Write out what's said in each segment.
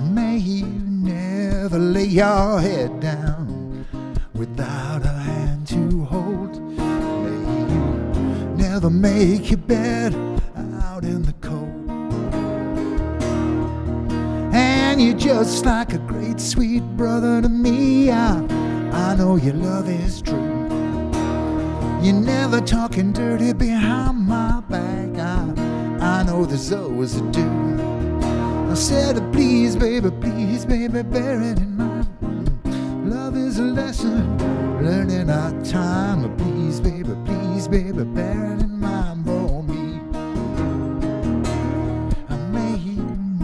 May you never lay your head down without a hand to hold. May you never make your bed out in the cold. And you're just like a great sweet brother to me. I, I know your love is true. You're never talking dirty behind my back. I, I know there's always a do. Said, please, baby, please, baby, bear it in mind. Love is a lesson, learning our time. Please, baby, please, baby, bear it in mind for me. I may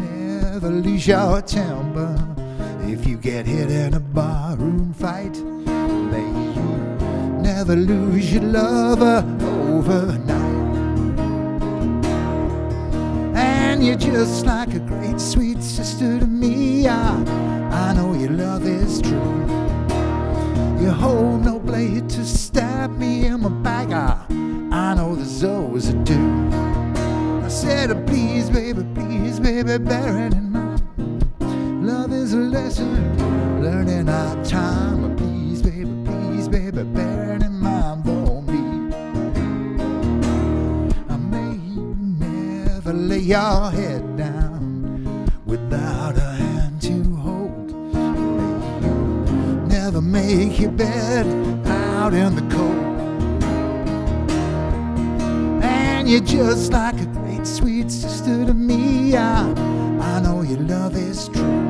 never lose your temper if you get hit in a barroom fight. May you never lose your lover overnight. You're just like a great sweet sister to me. I, I know your love is true. You hold no blade to stab me in my back. I, I know there's always a do. I said, oh, please, baby, please, baby, bear it in mind. Love is a lesson, learning our time. Baby, please, baby, lay your head down without a hand to hold. Never make your bed out in the cold. And you're just like a great sweet sister to me. I, I know your love is true.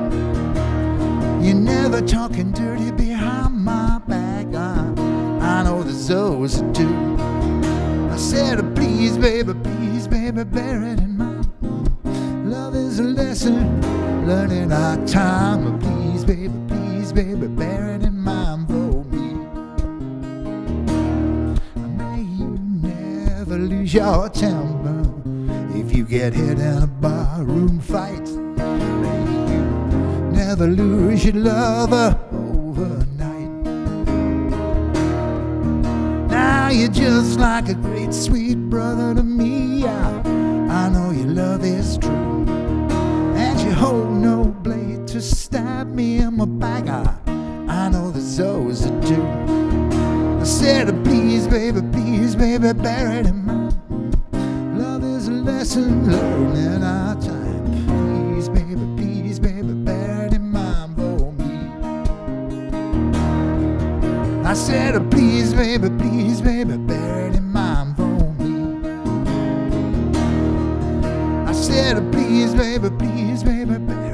You're never talking dirty behind my back. I, I know there's always a do. I said, please, baby, please, baby, bear it in mind. Is a lesson, learning our time. Please, baby, please, baby, bear it in mind for me. May you never lose your temper if you get hit in a barroom fight. May you never lose your lover overnight. Now you're just like a great sweet brother to me. I know your love is true. To stab me in my back. I, I know there's always a do. I said, please, baby, please, baby, bear it in mind. Love is a lesson learned in our time. Please, baby, please, baby, bear it in mind for me. I said, please, baby, please, baby, bear it in mind for me. I said, please, baby, please, baby, it